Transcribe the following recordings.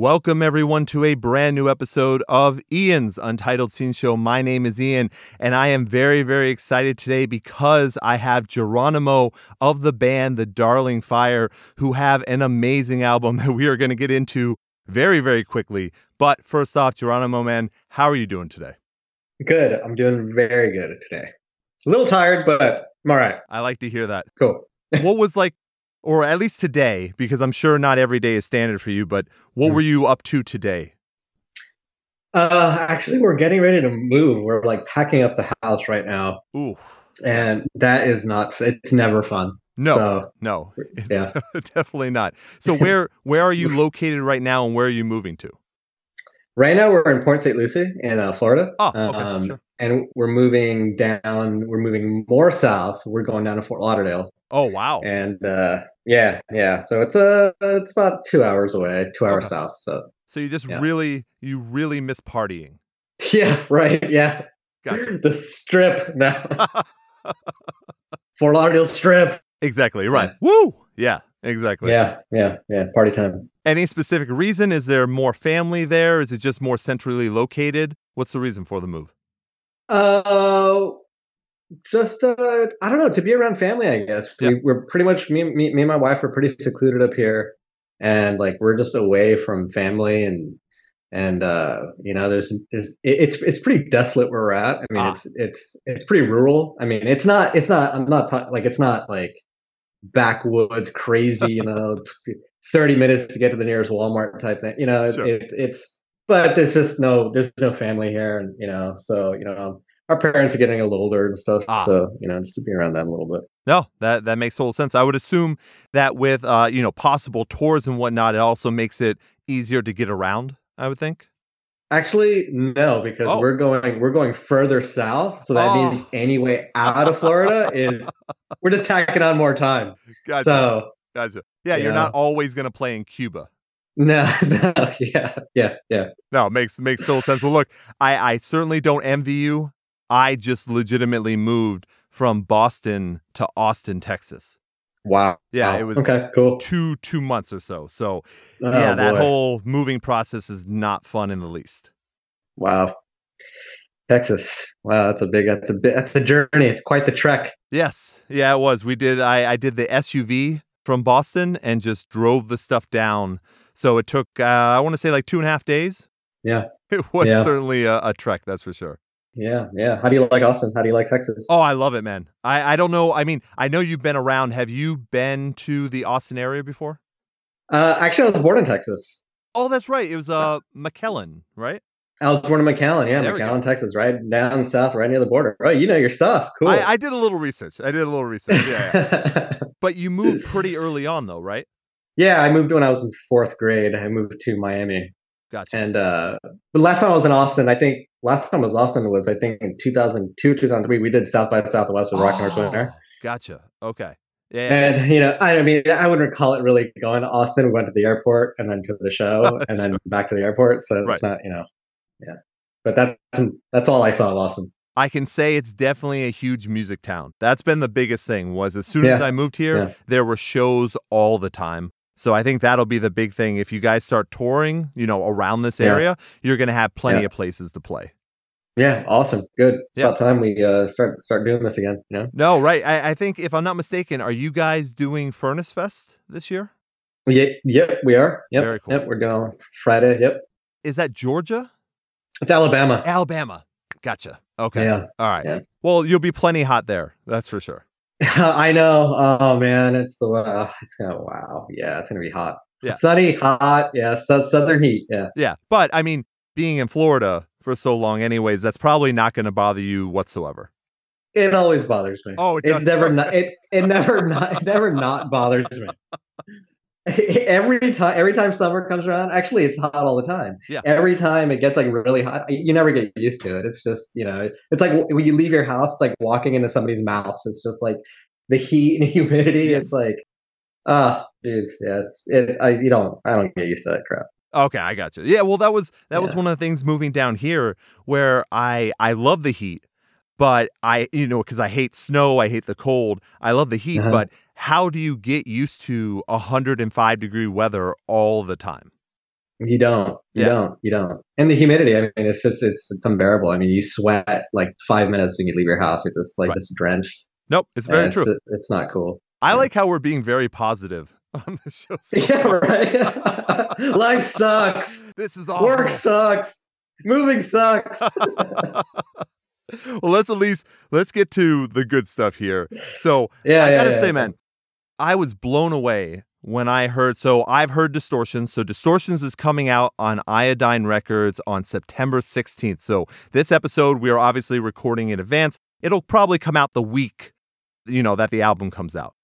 Welcome, everyone, to a brand new episode of Ian's Untitled Scene Show. My name is Ian, and I am very, very excited today because I have Geronimo of the band The Darling Fire, who have an amazing album that we are going to get into very, very quickly. But first off, Geronimo, man, how are you doing today? Good. I'm doing very good today. A little tired, but I'm all right. I like to hear that. Cool. what was like, or at least today, because I'm sure not every day is standard for you, but what were you up to today? Uh, actually, we're getting ready to move. We're like packing up the house right now. Ooh. And that is not, it's never fun. No, So, no, it's yeah. definitely not. So where where are you located right now, and where are you moving to? right now we're in Port St. Lucie in uh, Florida. Oh, okay, sure. And we're moving down, we're moving more south. We're going down to Fort Lauderdale. Oh wow, And uh, yeah, yeah. So it's uh, it's about two hours away, two hours Okay. south. So so you just yeah. really you really miss partying. yeah, right. Yeah. Gotcha. The strip now. Fort Lauderdale strip. exactly right. Woo. Yeah. Exactly. Yeah, yeah, yeah. Party time. Any specific reason? Is there more family there? Is it just more centrally located? What's the reason for the move? Uh, just uh, I don't know. To be around family, I guess. We, we're pretty much me, me, me and my wife are pretty secluded up here, and like we're just away from family and and uh, you know, there's, there's it's it's pretty desolate where we're at. I mean, Ah. it's it's it's pretty rural. I mean, it's not it's not. I'm not ta- like it's not like backwoods crazy. You know, thirty minutes to get to the nearest Walmart type thing. You know, it, Sure. it, it's but there's just no there's no family here, and you know, so you know, our parents are getting a little older and stuff. Ah. So you know, just to be around them a little bit. No, that that makes total sense. I would assume that with uh, you know, possible tours and whatnot, it also makes it easier to get around, I would think. Actually, no, because Oh. we're going we're going further south, so that Oh. means any way out of Florida is we're just tacking on more time. Gotcha. So gotcha. Yeah, you're not always gonna play in Cuba. no, no, yeah, yeah, yeah. No, it makes makes total sense. Well, look, I I certainly don't envy you. I just legitimately moved from Boston to Austin, Texas. Wow. Yeah, Wow. it was okay. Cool. two two months or so. So Oh, yeah, that boy. whole moving process is not fun in the least. wow. Texas. Wow, that's a big. That's a bit. That's a journey. It's quite the trek. Yes, yeah, it was. We did. I I did the SUV from Boston and just drove the stuff down. So it took uh, I want to say like two and a half days. Yeah. It was Yeah. certainly a, a trek, that's for sure. Yeah, yeah. How do you like Austin? How do you like Texas? Oh, I love it, man. I, I don't know. I mean, I know you've been around. Have you been to the Austin area before? Uh, actually, I was born in Texas. Oh, that's right. It was uh McAllen, right? I was born in McAllen. Yeah, There. McAllen, Texas, right down south, right near the border. Right, you know your stuff. Cool. I, I did a little research. I did a little research. Yeah. yeah. but you moved pretty early on, though, right? Yeah, I moved when I was in fourth grade. I moved to Miami, Gotcha. and uh, but last time I was in Austin, I think last time I was Austin was I think in 2002, 2003. We did South by Southwest with Rocking Horse Winner, Oh, Gotcha. Okay. Yeah. yeah. and you know, I mean, I wouldn't call it really going to Austin. We went to the airport and then to the show, and then back to the airport. So Right. it's not, you know, yeah. But that's that's all I saw of Austin. I can say it's definitely a huge music town. That's been the biggest thing. Was as soon as I moved here, Yeah. there were shows all the time. So I think that'll be the big thing. If you guys start touring, you know, around this Yeah. area, you're going to have plenty Yeah. of places to play. Yeah, awesome, good. It's Yeah. about time we uh, start start doing this again. You know. No, right? I, I think if I'm not mistaken, are you guys doing Furnace Fest this year? Yeah, yep, we are. Yep, Very cool. yep, we're going Friday. Yep, Is that Georgia? it's Alabama. Alabama. Gotcha. Okay. Yeah, All right. yeah. Well, you'll be plenty hot there. That's for sure. I know. Oh man, it's the uh, it's gonna wow. Yeah, it's gonna be hot. Yeah. sunny, hot. Yeah, sou- southern heat. Yeah, Yeah. But I mean, being in Florida for so long, anyways, that's probably not going to bother you whatsoever. it always bothers me. Oh, it does? never not it it never not it never not bothers me. every time every time summer comes around, actually it's hot all the time. Yeah. Every time it gets like really hot, you never get used to it. It's just you know, it's like when you leave your house, it's like walking into somebody's mouth. It's just like the heat and humidity. Yes. It's like, ah, jeez, yeah. It's it. I you don't I don't get used to that crap. Okay, I got you. Yeah, well, that was that was one of the things moving down here where I I love the heat, but I you know because I hate snow, I hate the cold. I love the heat, Uh-huh. but how do you get used to 105 degree weather all the time? You don't. You yeah. don't. You don't. And the humidity. I mean, it's just it's, it's unbearable. I mean, you sweat like five minutes and you leave your house with this like right. this drenched. Nope, it's very it's, true. It's not cool. I yeah. like how we're being very positive on the show. So yeah, right. Life sucks. This is awful. Work sucks. Moving sucks. well, let's at least let's get to the good stuff here. So yeah, I gotta yeah, say, yeah. man, I was blown away when I heard. So I've heard Distortions. So Distortions is coming out on Iodine Records on September 16th. So this episode we are obviously recording in advance. It'll probably come out the week, you know, that the album comes out.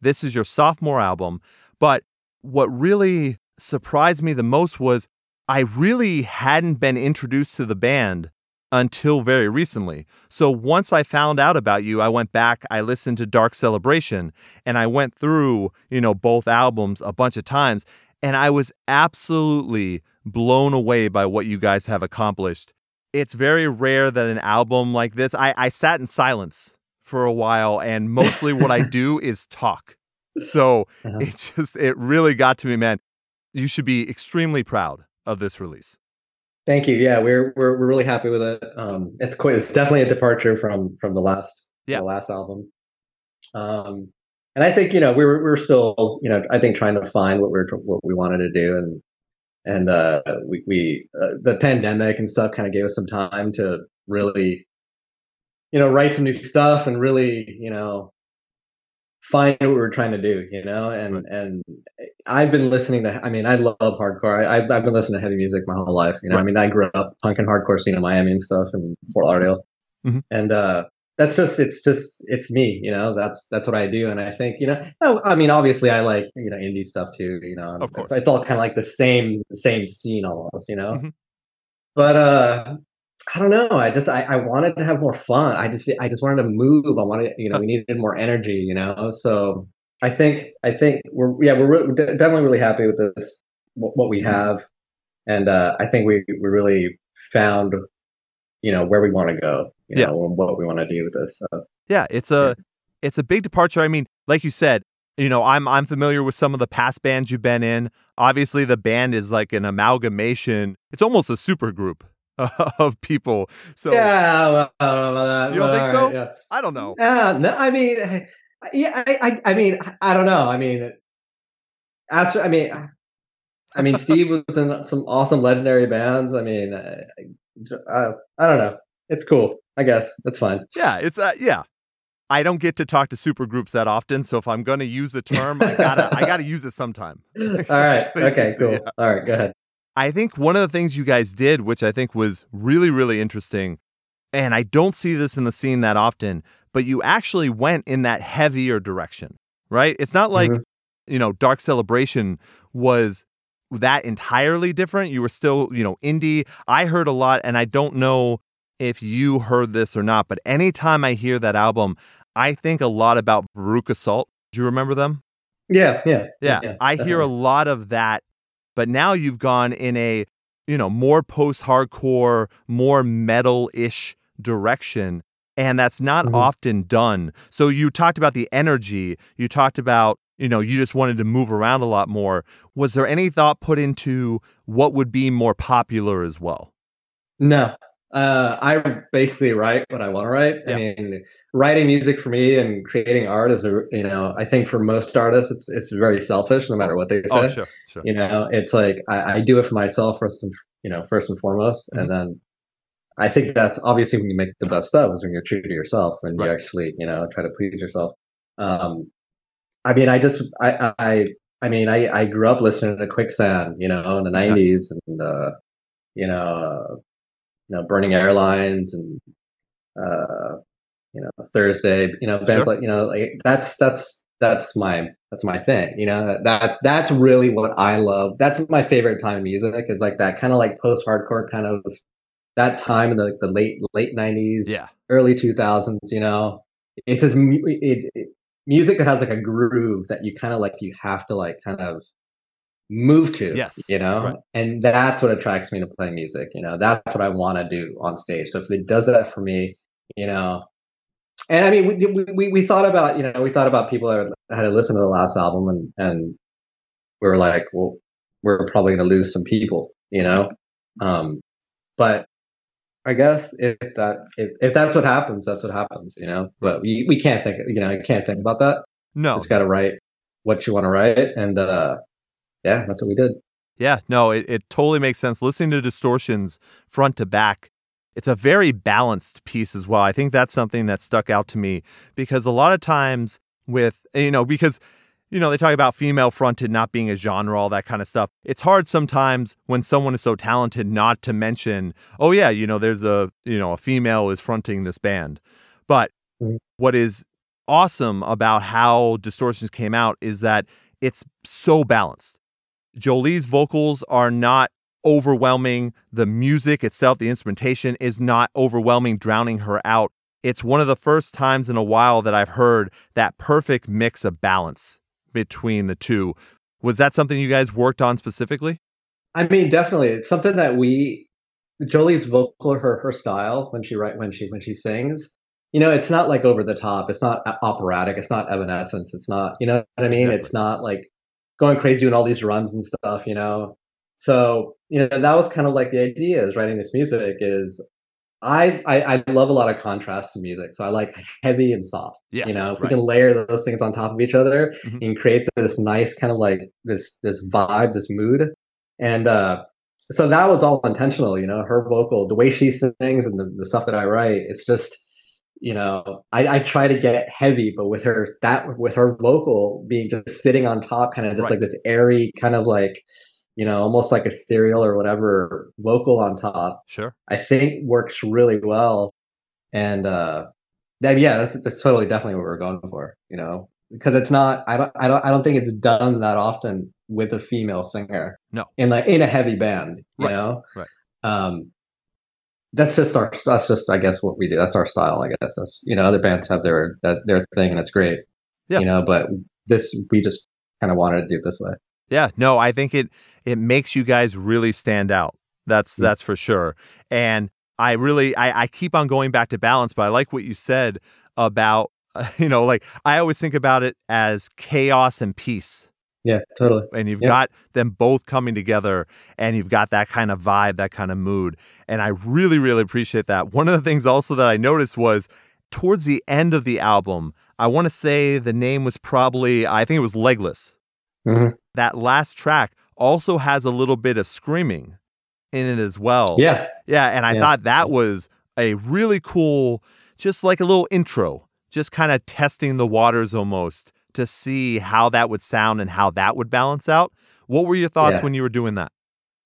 This is your sophomore album, but what really surprised me the most was I really hadn't been introduced to the band until very recently. So once I found out about you, I went back, I listened to Dark Celebration, and I went through, you know, both albums a bunch of times, and I was absolutely blown away by what you guys have accomplished. It's very rare that an album like this, I, I sat in silence for a while, and mostly what I do is talk. So uh-huh. it just, it really got to me, man. You should be extremely proud of this release. Thank you. Yeah, we're we're we're really happy with it. Um, it's quite it's definitely a departure from from the last yeah. the last album. Um, and I think you know we were we are still you know I think trying to find what we're what we wanted to do and and uh, we we uh, the pandemic and stuff kind of gave us some time to really you know write some new stuff and really you know find what we were trying to do, you know, and right. and I've been listening to. I mean, I love hardcore. I, have I've been listening to heavy music my whole life. You know, right. I mean, I grew up punk and hardcore scene in Miami and stuff, and Fort Lauderdale, mm-hmm. and uh, that's just it's just it's me. You know, that's that's what I do, and I think you know. Oh, I mean, obviously, I like you know indie stuff too. You know, of course, it's, it's all kind of like the same the same scene almost. You know, mm-hmm. but uh I don't know. I just I, I wanted to have more fun. I just I just wanted to move. I wanted you know we needed more energy. You know, so I think I think we're yeah we're, re- definitely really happy with this what, we have, and uh, I think we we really found you know where we want to go. You yeah, know, and what we want to do with this. So, yeah, it's a yeah. it's a big departure. I mean, like you said, you know, I'm I'm familiar with some of the past bands you've been in. Obviously, the band is like an amalgamation. It's almost a super group of people. So yeah, well, you don't think so? Yeah. I don't know. Uh, no, I mean, yeah, I, I, I mean, I don't know. I mean, as for, I mean, I mean, Steve was in some awesome legendary bands. I mean, I, I, I don't know. It's cool. I guess that's fine. Yeah, it's uh, yeah. I don't get to talk to super groups that often, so if I'm going to use the term, I gotta I gotta use it sometime. All right. Okay. Cool. Yeah. All right. Go ahead. I think one of the things you guys did, which I think was really, really interesting, and I don't see this in the scene that often, but you actually went in that heavier direction, right? It's not like, mm-hmm. you know, Dark Celebration was that entirely different. You were still, you know, indie. I heard a lot, and I don't know if you heard this or not, but anytime I hear that album, I think a lot about Veruca Salt. Do you remember them? Yeah, yeah. Yeah. yeah I hear a lot of that but now you've gone in a, you know, more post-hardcore, more metal-ish direction and that's not mm-hmm. often done. So you talked about the energy, you talked about, you know, you just wanted to move around a lot more. Was there any thought put into what would be more popular as well? No, uh, I basically write what I want to write. Yeah. I mean, writing music for me and creating art is a, you know, I think for most artists, it's it's very selfish, no matter what they oh, say. Oh, sure, sure. You know, it's like I, I do it for myself first and you know first and foremost, mm-hmm. and then I think that's obviously when you make the best stuff is when you're true to yourself and right. you actually you know try to please yourself. Um, I mean, I just I I I mean, I I grew up listening to Quicksand, you know, in the '90s, yes. and uh, you know you know, Burning Airlines and uh, you know, Thursday, you know, bands sure. like you know, like that's that's that's my that's my thing. You know, that's that's really what I love. That's my favorite time in music is like that kind of like post hardcore kind of that time in the, the late late nineties, yeah, early two thousands. You know, it's just it, it, music that has like a groove that you kind of like you have to like kind of move to yes you know right. and that's what attracts me to play music you know that's what i want to do on stage so if it does that for me you know and i mean we, we, we thought about you know we thought about people that had to listen to the last album and and we were like well we're probably going to lose some people, you know. Um, but I guess if that if, if that's what happens, that's what happens, you know. But we, we can't think, you know, I can't think about that. No, just got to write what you want to write, and uh, yeah, that's what we did. Yeah, no, it, it totally makes sense. Listening to distortions front to back, it's a very balanced piece as well. I think that's something that stuck out to me because a lot of times with you know because you know, they talk about female fronted not being a genre, all that kind of stuff. It's hard sometimes when someone is so talented not to mention, oh yeah, you know, there's a you know, a female is fronting this band. But mm-hmm. what is awesome about how Distortions came out is that it's so balanced. Jolie's vocals are not overwhelming. The music itself, the instrumentation is not overwhelming, drowning her out. It's one of the first times in a while that I've heard that perfect mix of balance between the two. Was that something you guys worked on specifically? I mean, definitely. It's something that we Jolie's vocal, her her style when she write when she when she sings. You know, it's not like over the top. It's not operatic. It's not Evanescence. It's not. You know what I mean? Exactly. It's not like going crazy doing all these runs and stuff. You know. So you know that was kind of like the idea is writing this music is I, I, I love a lot of contrast to music, so I like heavy and soft. Yes, you know, if right. we can layer those things on top of each other mm-hmm. and create this nice kind of like this this vibe, this mood, and uh, so that was all intentional. You know, her vocal, the way she sings, and the, the stuff that I write, it's just you know, I, I try to get heavy, but with her that with her vocal being just sitting on top, kind of just right. like this airy kind of like you know, almost like ethereal or whatever vocal on top. Sure. I think works really well. And uh that, yeah, that's that's totally definitely what we're going for, you know. Because it's not I don't I don't I don't think it's done that often with a female singer. No. In like in a heavy band, you right. know? Right. Um that's just our that's just I guess what we do. That's our style, I guess. That's you know, other bands have their their thing and it's great. Yeah. You know, but this we just kind of wanted to do it this way. Yeah, no, I think it it makes you guys really stand out. That's mm. that's for sure. And I really I, I keep on going back to balance, but I like what you said about you know, like I always think about it as chaos and peace. Yeah, totally. And you've got them both coming together and you've got that kind of vibe, that kind of mood. And I really, really appreciate that. One of the things also that I noticed was towards the end of the album, I want to say the name was probably, I think it was Legless. Mm-hmm. That last track also has a little bit of screaming in it as well. Yeah. Yeah. And I yeah. thought that was a really cool, just like a little intro, just kind of testing the waters almost to see how that would sound and how that would balance out. What were your thoughts yeah. when you were doing that?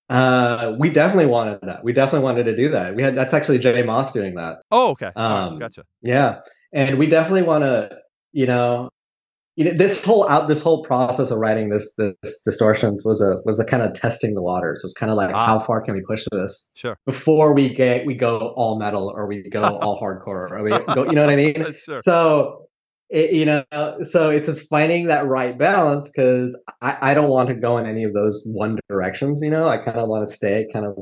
Uh, we definitely wanted that. We definitely wanted to do that. We had that's actually J Moss doing that. Oh, okay. Um, right, gotcha. Yeah, and we definitely want to, you know, you know, this whole out this whole process of writing this this distortions was a was a kind of testing the waters. It was kind of like ah. how far can we push this? Sure. Before we get we go all metal or we go all hardcore or we go, you know what I mean? sure. So it, you know, so it's just finding that right balance because I, I don't want to go in any of those one directions. You know, I kind of want to stay kind of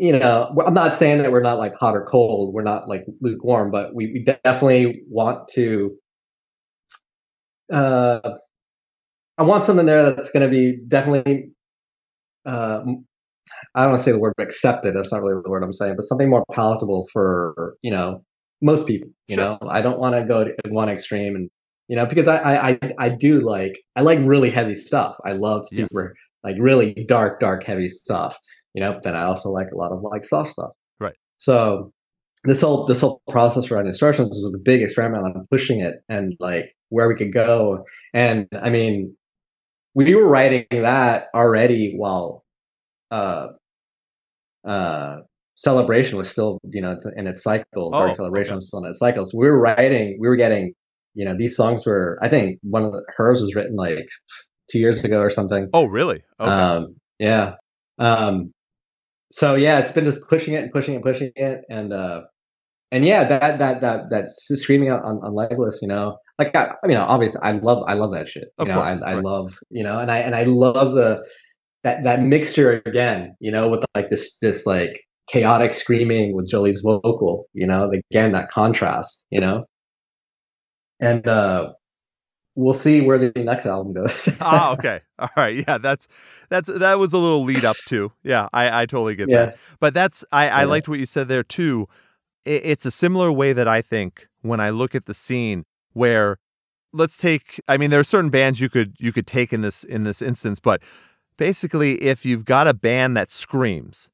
you know, I'm not saying that we're not like hot or cold. We're not like lukewarm, but we, we definitely want to uh, I want something there that's going to be definitely. Uh, I don't want to say the word accepted. That's not really the word I'm saying, but something more palatable for you know most people. You sure. know, I don't want to go to one extreme and you know because I I I do like I like really heavy stuff. I love super yes. like really dark dark heavy stuff. You know, but then I also like a lot of like soft stuff. Right. So this whole this whole process around Distortions was a big experiment on pushing it and like where we could go. And I mean, we were writing that already while uh, uh, celebration was still, you know, in its cycle. Oh, Dark celebration okay. was still in its cycle. So we were writing, we were getting, you know, these songs were. I think one of the, hers was written like two years ago or something. Oh, really? Okay. Um, yeah. Um, so yeah, it's been just pushing it and pushing it and pushing it, and uh, and yeah, that that that that's screaming out on, on legless, you know, like I, I mean, obviously, I love I love that shit. You of know, course, I, I love you know, and I and I love the that that mixture again, you know, with like this this like chaotic screaming with Jolie's vocal, you know, again that contrast, you know, and uh we'll see where the next album goes. ah, okay, All right. Yeah, that's that's that was a little lead up to. Yeah, I I totally get yeah. that. But that's I I liked what you said there too. It, it's a similar way that I think when I look at the scene where let's take I mean there are certain bands you could you could take in this in this instance, but basically if you've got a band that screams,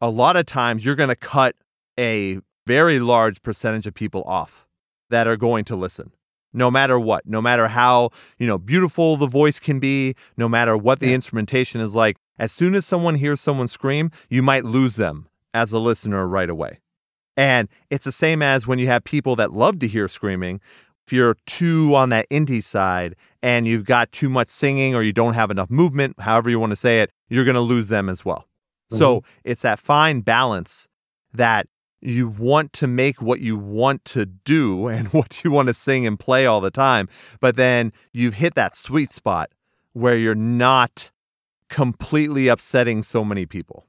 a lot of times you're going to cut a very large percentage of people off that are going to listen no matter what no matter how you know beautiful the voice can be no matter what the yeah. instrumentation is like. As soon as someone hears someone scream you might lose them as a listener right away. And it's the same as when you have people that love to hear screaming. If you're too on that indie side and you've got too much singing or you don't have enough movement however you want to say it you're going to lose them as well mm-hmm. so it's that fine balance that you want to make what you want to do and what you want to sing and play all the time. But then you've hit that sweet spot where you're not completely upsetting so many people.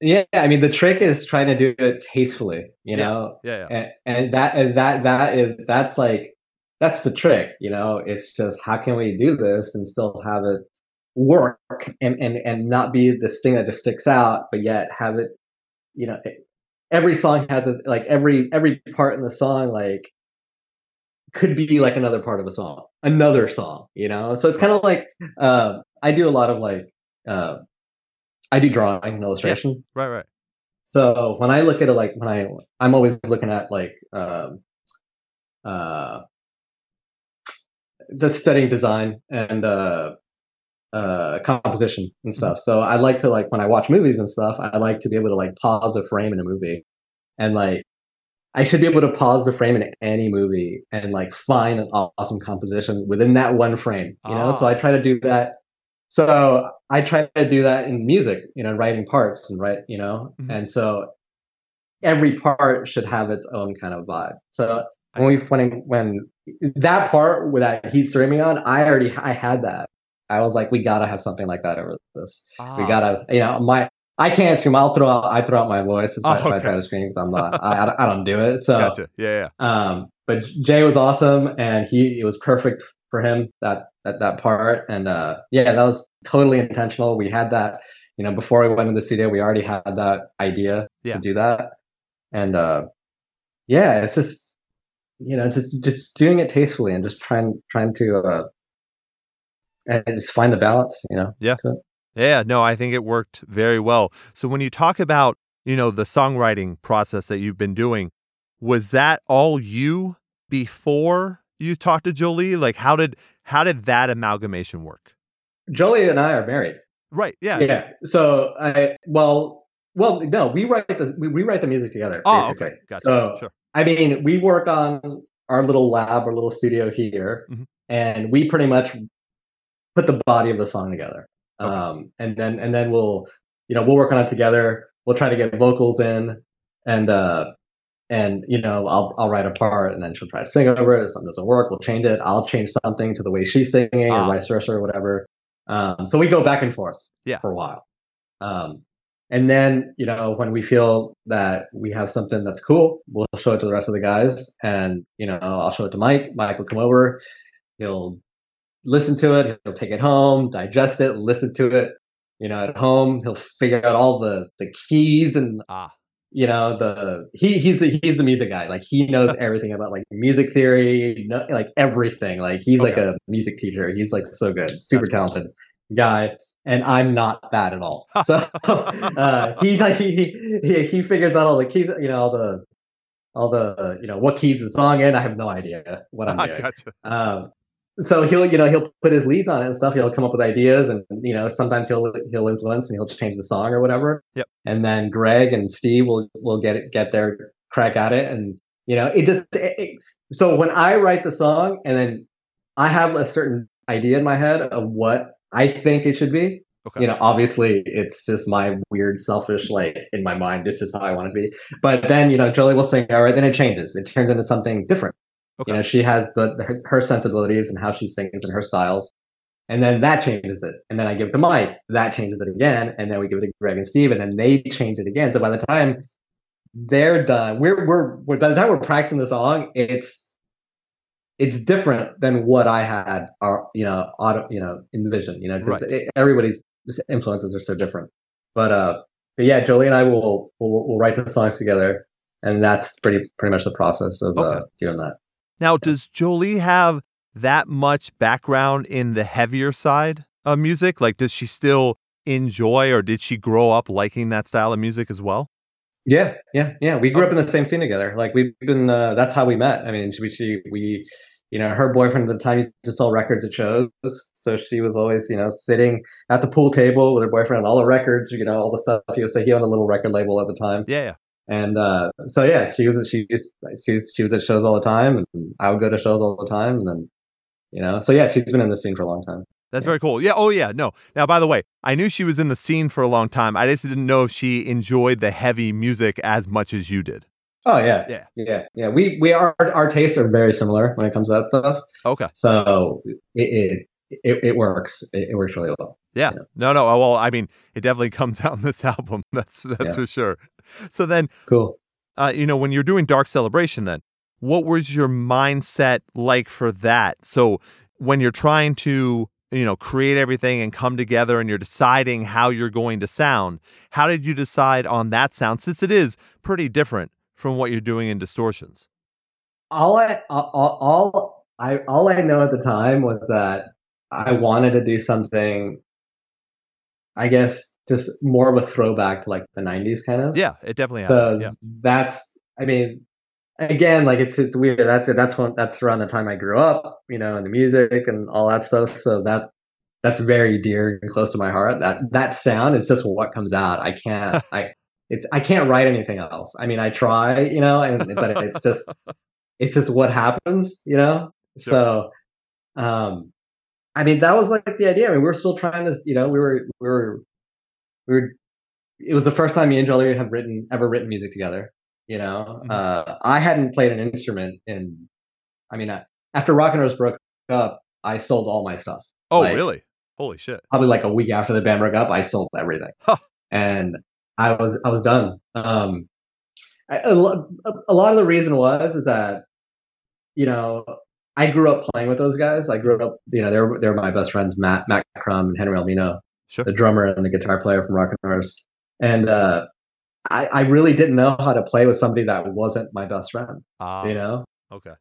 Yeah, I mean the trick is trying to do it tastefully, you know. Yeah, yeah. And, and that and that that is that's like that's the trick, you know. It's just how can we do this and still have it work and and and not be this thing that just sticks out, but yet have it, you know, every song has a like every every part in the song like could be like another part of a song, another song, you know. So it's kind of like uh, I do a lot of like uh, I do drawing and illustration. Yes. Right, right. So when I look at it, like when I I'm always looking at like um, uh, just studying design and uh, uh, composition and stuff. So I like to like when I watch movies and stuff, I like to be able to like pause a frame in a movie and like I should be able to pause the frame in any movie and like find an awesome composition within that one frame, you know? So I try to do that. So I try to do that in music, you know, writing parts and write, you know, mm-hmm. and so every part should have its own kind of vibe. So when we when when that part with that heat streaming on, I already I had that. I was like, we gotta have something like that over this. Ah. We gotta, you know, my I can't scream. I'll throw out. I throw out my voice if, oh, I, okay. if I try to scream because I'm not. I, I don't do it. So gotcha. Yeah, yeah. Um, but Jay was awesome, and he it was perfect for him that that that part, and uh, yeah, that was totally intentional. We had that, you know, before we went into the studio, we already had that idea yeah. to do that, and uh, yeah, it's just you know just just doing it tastefully and just trying trying to uh, and just find the balance, you know. Yeah. Yeah, no, I think it worked very well. So when you talk about, you know, the songwriting process that you've been doing, was that all you before you talked to Jolie? Like how did how did that amalgamation work? Jolie and I are married. Right. Yeah. Yeah. So I well well no, we write the we, write the music together. Oh, basically. okay. Gotcha. So sure. I mean, we work on our little lab, our little studio here, mm-hmm. and we pretty much put the body of the song together. Okay. Um, and then and then we'll you know we'll work on it together. We'll try to get vocals in, and uh, and you know I'll I'll write a part, and then she'll try to sing over it. If something doesn't work, we'll change it. I'll change something to the way she's singing, or ah. vice versa, or whatever. Um, so we go back and forth yeah. for a while. Um, and then you know when we feel that we have something that's cool, we'll show it to the rest of the guys, and you know I'll show it to Mike. Mike will come over. He'll listen to it. He'll take it home, digest it, listen to it. You know, at home, he'll figure out all the the keys and ah. you know the he he's a, he's the music guy. Like he knows everything about like music theory, no, like everything. Like he's like a music teacher. He's like so good, super That's talented cool. guy. And I'm not that at all. So uh, he like he, he he figures out all the keys, you know, all the all the you know what keys the song in. I have no idea what I'm doing. Gotcha. Um, so he'll you know he'll put his leads on it and stuff. He'll come up with ideas and you know sometimes he'll he'll influence and he'll change the song or whatever. Yep. And then greg and steve will will get it get their crack at it. And you know it just it, it, so when i write the song and then i have a certain idea in my head of what i think it should be okay. you know obviously it's just my weird selfish like in my mind this is how i want it to be. But then you know jolie will sing all right then it changes. It turns into something different Okay. You know, she has the, her, her, sensibilities and how she sings and her styles. And then that changes it. And then I give it to Mike. That changes it again. And then we give it to Greg and Steve. And then they change it again. So by the time they're done, we're, we're, we're by the time we're practicing the song, it's, it's different than what I had, uh, you know, auto, you know, envisioned, you know, right. everybody's influences are so different. But, uh, but yeah, Jolie and I will, will, will write the songs together and that's pretty, pretty much the process of uh, okay. uh, doing that. Now, does Jolie have that much background in the heavier side of music? Like, does she still enjoy or did she grow up liking that style of music as well? Yeah, yeah, yeah. We grew okay. up in the same scene together. Like we've been. Uh, that's how we met. I mean, we she we, you know, her boyfriend at the time used to sell records at shows, so she was always, you know, sitting at the pool table with her boyfriend and all the records, you know, all the stuff. He would say he owned a little record label at the time. Yeah, yeah. And uh, so yeah, she was she used she was, she was at shows all the time, and I would go to shows all the time, and then, you know, so yeah, she's been in the scene for a long time. That's very cool. Yeah. Oh, yeah. No. Now, by the way, I knew she was in the scene for a long time. I just didn't know if she enjoyed the heavy music as much as you did. Oh yeah, yeah, yeah, yeah. We we are our tastes are very similar when it comes to that stuff. Okay. So it it it, it works. It, it, works really well. Yeah. No, no. Well, I mean, it definitely comes out in this album. That's that's yeah. for sure. So then, cool. Uh, you know, when you're doing Dark Celebration, then what was your mindset like for that? So when you're trying to you know create everything and come together and you're deciding how you're going to sound how did you decide on that sound since it is pretty different from what you're doing in distortions all i all, all i all i know at the time was that i wanted to do something i guess just more of a throwback to like the 90s kind of yeah it definitely so yeah. that's i mean again, like it's it's weird. That's that's when that's around the time I grew up, you know, and the music and all that stuff. So that that's very dear and close to my heart. That that sound is just what comes out. I can't I it's I can't write anything else. I mean, I try, you know, and but it's just it's just what happens, you know. Sure. So, um, I mean, that was like the idea. I mean, we were still trying to, you know, we were we were we were. It was the first time me and Jolie had written ever written music together. You know, mm-hmm. uh, I hadn't played an instrument in. I mean, I, after Rocking Horse broke up, I sold all my stuff. Oh, like, really? Holy shit! Probably like a week after the band broke up, I sold everything, huh. and I was I was done. Um, a lot of the reason was is that you know I grew up playing with those guys. I grew up, you know, they're they're my best friends, Matt Matt Crum and Henry Olmino, sure. the drummer and the guitar player from Rocking Horse. And uh, I, I really didn't know how to play with somebody that wasn't my best friend. Uh, you know? Okay.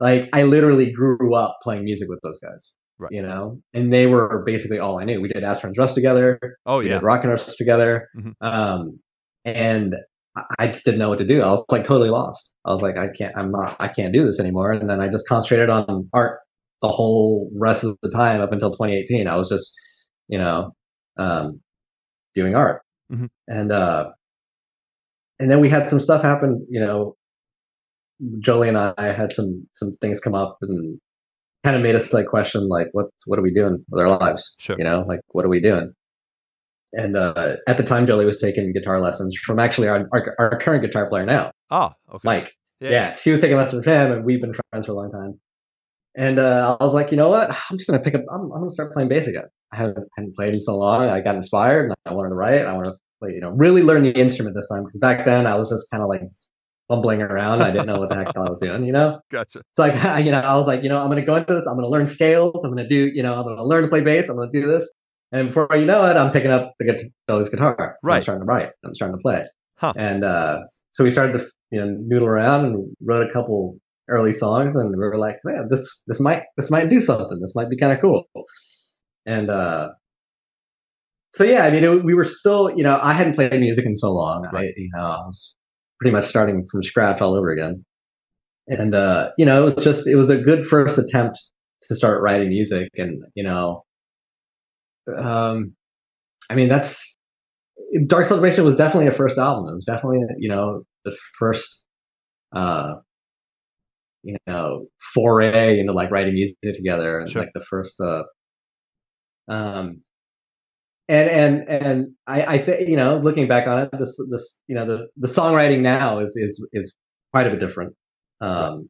Like I literally grew up playing music with those guys. Right. You know, and they were basically all I knew. We did As Friends Rust together. Oh we yeah. Did Rock and Rust together. Mm-hmm. Um, and I just didn't know what to do. I was like totally lost. I was like, I can't, I'm not, I can't do this anymore. And then I just concentrated on art the whole rest of the time up until 2018. I was just, you know, um, doing art. Mm-hmm. And, uh, and then we had some stuff happen. You know, Jolie and I had some some things come up and kind of made us like question like what what are we doing with our lives? Sure. You know, like what are we doing? And uh, at the time, Jolie was taking guitar lessons from actually our, our, our current guitar player now. Oh, okay. Mike. Yeah. yeah, she was taking lessons from him, and we've been friends for a long time. And uh, I was like, you know what? I'm just gonna pick up. I'm, I'm gonna start playing bass again. I haven't, hadn't played in so long. I got inspired, and I wanted to write. I want to play, you know, really learn the instrument this time because back then I was just kind of like fumbling around. I didn't know what the heck I was doing, you know? Gotcha. So like, you know, I was like, you know, I'm going to go into this. I'm going to learn scales. I'm going to do, you know, I'm going to learn to play bass. I'm going to do this. And before you know it, I'm picking up the guitar, guitar. Right. I'm starting to write. I'm starting to play. Huh. And uh, so we started to, you know, noodle around and wrote a couple early songs, and we were like, yeah, this this might this might do something. This might be kind of cool. And uh, so yeah, I mean, it, we were still, you know, I hadn't played music in so long. Right. I, you know, I was pretty much starting from scratch all over again. And, uh, you know, it was just, it was a good first attempt to start writing music. And, you know, um, I mean, that's, Dark Celebration was definitely a first album. It was definitely, you know, the first, uh, you know, foray into like writing music together and sure. like the first, uh, um, and and and I, I think you know, looking back on it, this this you know the the songwriting now is is is quite a bit different um,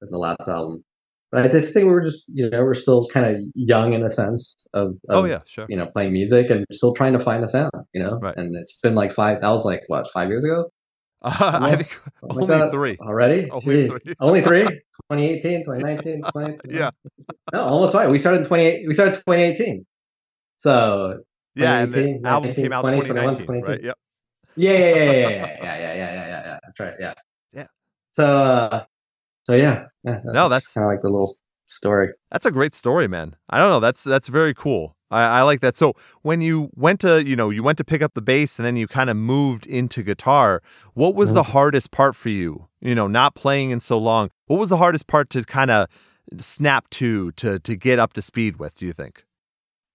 than the last album. I just think we were just you know we're still kind of young in a sense of, of, oh yeah sure you know playing music and still trying to find a sound you know right. and it's been like five that was like what five years ago Uh, I think only three already. Only three. only three. 2018, 2019, 20, yeah. No, almost right. We started in 28. We started 2018. So yeah, and the album came out 20, 2019, right? Yep. Yeah, yeah, yeah, yeah, yeah, yeah, yeah, yeah, yeah, yeah, yeah. That's right. Yeah. Yeah. So, uh, so yeah. yeah that's no, that's kind of like the little story. That's a great story, man. I don't know. That's that's very cool. I, I like that. So when you went to, you know, you went to pick up the bass and then you kind of moved into guitar. What was mm-hmm. the hardest part for you? You know, not playing in so long. What was the hardest part to kind of snap to to to get up to speed with? Do you think?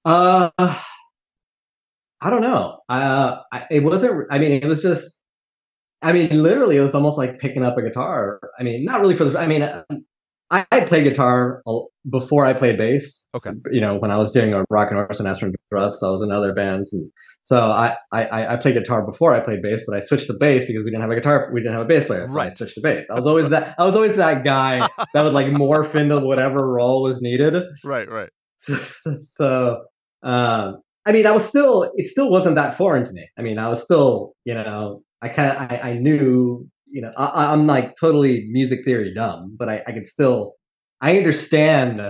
Uh, I don't know. Uh, I, it wasn't. I mean, it was just. I mean, literally, it was almost like picking up a guitar. I mean, not really for the. I mean, I, I played guitar before I played bass. Okay. You know, when I was doing a rock and arson and Trust, I was in other bands, and so I, I I played guitar before I played bass, but I switched to bass because we didn't have a guitar, we didn't have a bass player, so right. I switched to bass. I was always that I was always that guy that would like morph into whatever role was needed. Right, right. So, so, so um, I mean, I was still it still wasn't that foreign to me. I mean, I was still you know I kind of I, I knew you know, I, am like totally music theory dumb, but I, I can still, I understand.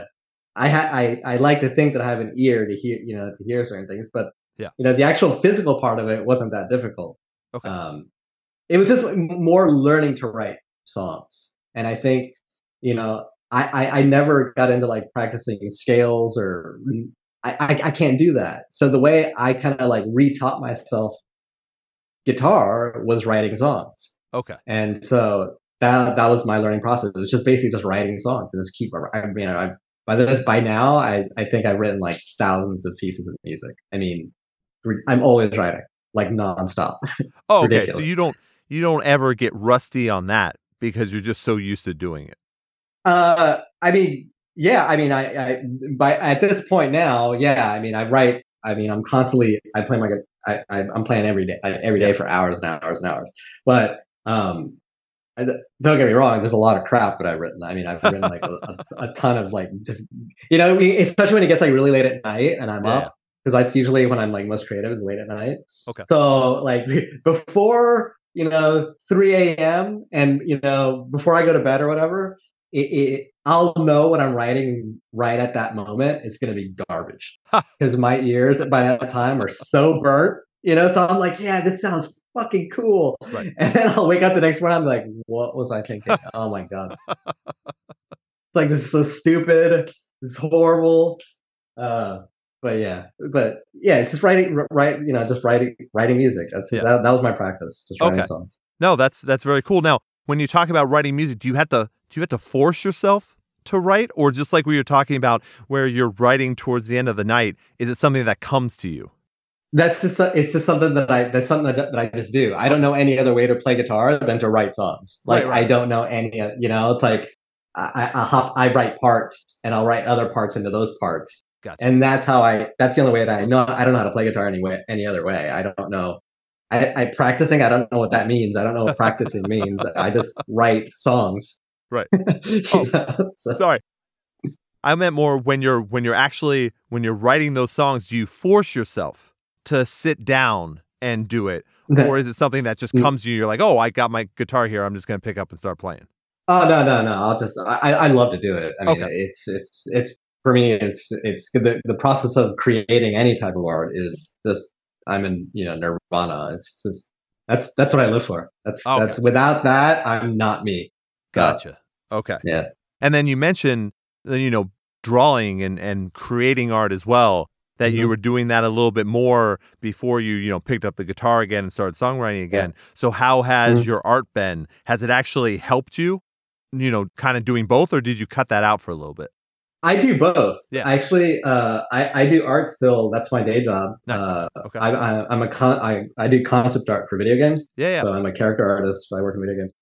I, ha- I I like to think that I have an ear to hear, you know, to hear certain things, but yeah, you know, the actual physical part of it wasn't that difficult. Okay. Um, it was just more learning to write songs, and I think, you know, I I, I never got into like practicing scales or I, I, I can't do that. So the way I kind of like retaught myself guitar was writing songs. Okay. And so that that was my learning process. It was just basically just writing songs and just keep. I mean, I by this by now, I I think I've written like thousands of pieces of music. I mean, I'm always writing like nonstop. Oh, okay. so you don't you don't ever get rusty on that because you're just so used to doing it. Uh, I mean, yeah. I mean, I, I by at this point now, yeah. I mean, I write. I mean, I'm constantly. I play my. I, I am playing every day every day for hours and hours and hours. But um, I, don't get me wrong. There's a lot of crap that I've written. I mean, I've written like a, a, ton of like just you know, especially when it gets like really late at night and I'm yeah. up because that's usually when I'm like most creative is late at night. Okay. So like before you know 3 a.m. and you know before I go to bed or whatever, it, it, I'll know what I'm writing right at that moment. It's gonna be garbage because my ears by that time are so burnt. You know, so I'm like, yeah, this sounds fucking cool. Right. And then I'll wake up the next morning. I'm like, what was I thinking? oh my god. It's like this is so stupid. It's horrible. Uh, but yeah, but yeah, it's just writing, write, you know, just writing, writing music. That's yeah. that, that was my practice, just writing okay. songs. No, that's that's very cool. Now, when you talk about writing music, do you have to do you have to force yourself to write, or just like we were talking about, where you're writing towards the end of the night, is it something that comes to you? that's just it's just something that I that's something that, that I just do. I don't know any other way to play guitar than to write songs. Like right, right. I don't know any, you know, it's like I I, have, I write parts and I'll write other parts into those parts. Gotcha. And that's how I that's the only way that I know I don't know how to play guitar any way any other way. I don't know. I, I practicing. I don't know what that means. I don't know what practicing means. I just write songs. Right. oh, know, so. Sorry. I meant more when you're when you're actually when you're writing those songs. Do you force yourself to sit down and do it, or is it something that just mm. comes to you? You're like, oh, I got my guitar here. I'm just gonna pick up and start playing. Oh no, no, no! I'll just I I love to do it. I mean, okay. it's it's it's for me. It's it's the the process of creating any type of art is just I'm in you know nirvana. It's just that's that's what I live for. That's okay. that's without that I'm not me. Gotcha. Okay. Yeah. And then you mentioned you know drawing and and creating art as well that mm-hmm. you were doing that a little bit more before you you know picked up the guitar again and started songwriting again yeah. so how has mm-hmm. your art been has it actually helped you you know kind of doing both or did you cut that out for a little bit I do both. Yeah. Actually, uh, I, I do art still. That's my day job. Nice. Uh, okay. I, am a con- I, I do concept art for video games. Yeah, yeah. So I'm a character artist. I work in video games.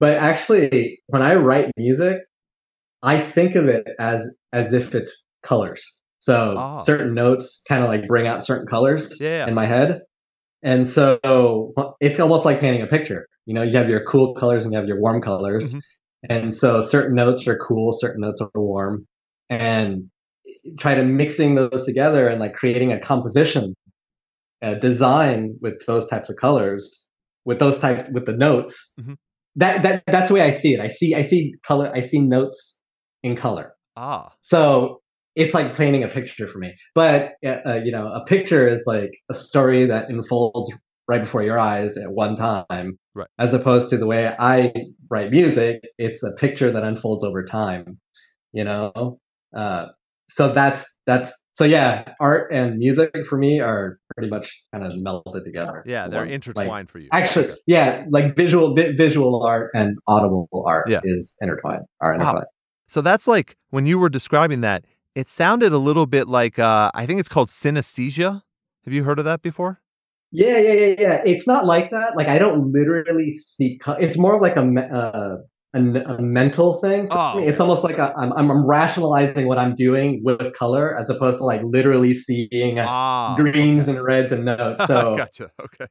But actually, when I write music, I think of it as as if it's colors. So oh. certain notes kind of like bring out certain colors yeah. in my head. And so it's almost like painting a picture. You know, you have your cool colors and you have your warm colors. Mm-hmm. And so certain notes are cool, certain notes are warm. And try to mixing those together and like creating a composition, a design with those types of colors with those type with the notes. Mm-hmm. That that that's the way I see it. I see I see color. I see notes in color. Ah. So it's like painting a picture for me. But uh, uh, you know, a picture is like a story that unfolds right before your eyes at one time, right. as opposed to the way I write music. It's a picture that unfolds over time. You know, uh, so that's that's so yeah. Art and music for me are pretty much kind of melted together. Yeah, they're intertwined like, for you. Actually, yeah, like visual vi- visual art and audible art yeah. is intertwined. Are intertwined. Wow. So that's like when you were describing that, it sounded a little bit like uh, I think it's called synesthesia. Have you heard of that before? Yeah, yeah, yeah, yeah. It's not like that. Like I don't literally see. Co- it's more like a, uh, a, a mental thing. Oh, It's almost like am I'm, I'm rationalizing what I'm doing with color as opposed to like literally seeing ah, greens okay. and reds and notes. So gotcha. Okay.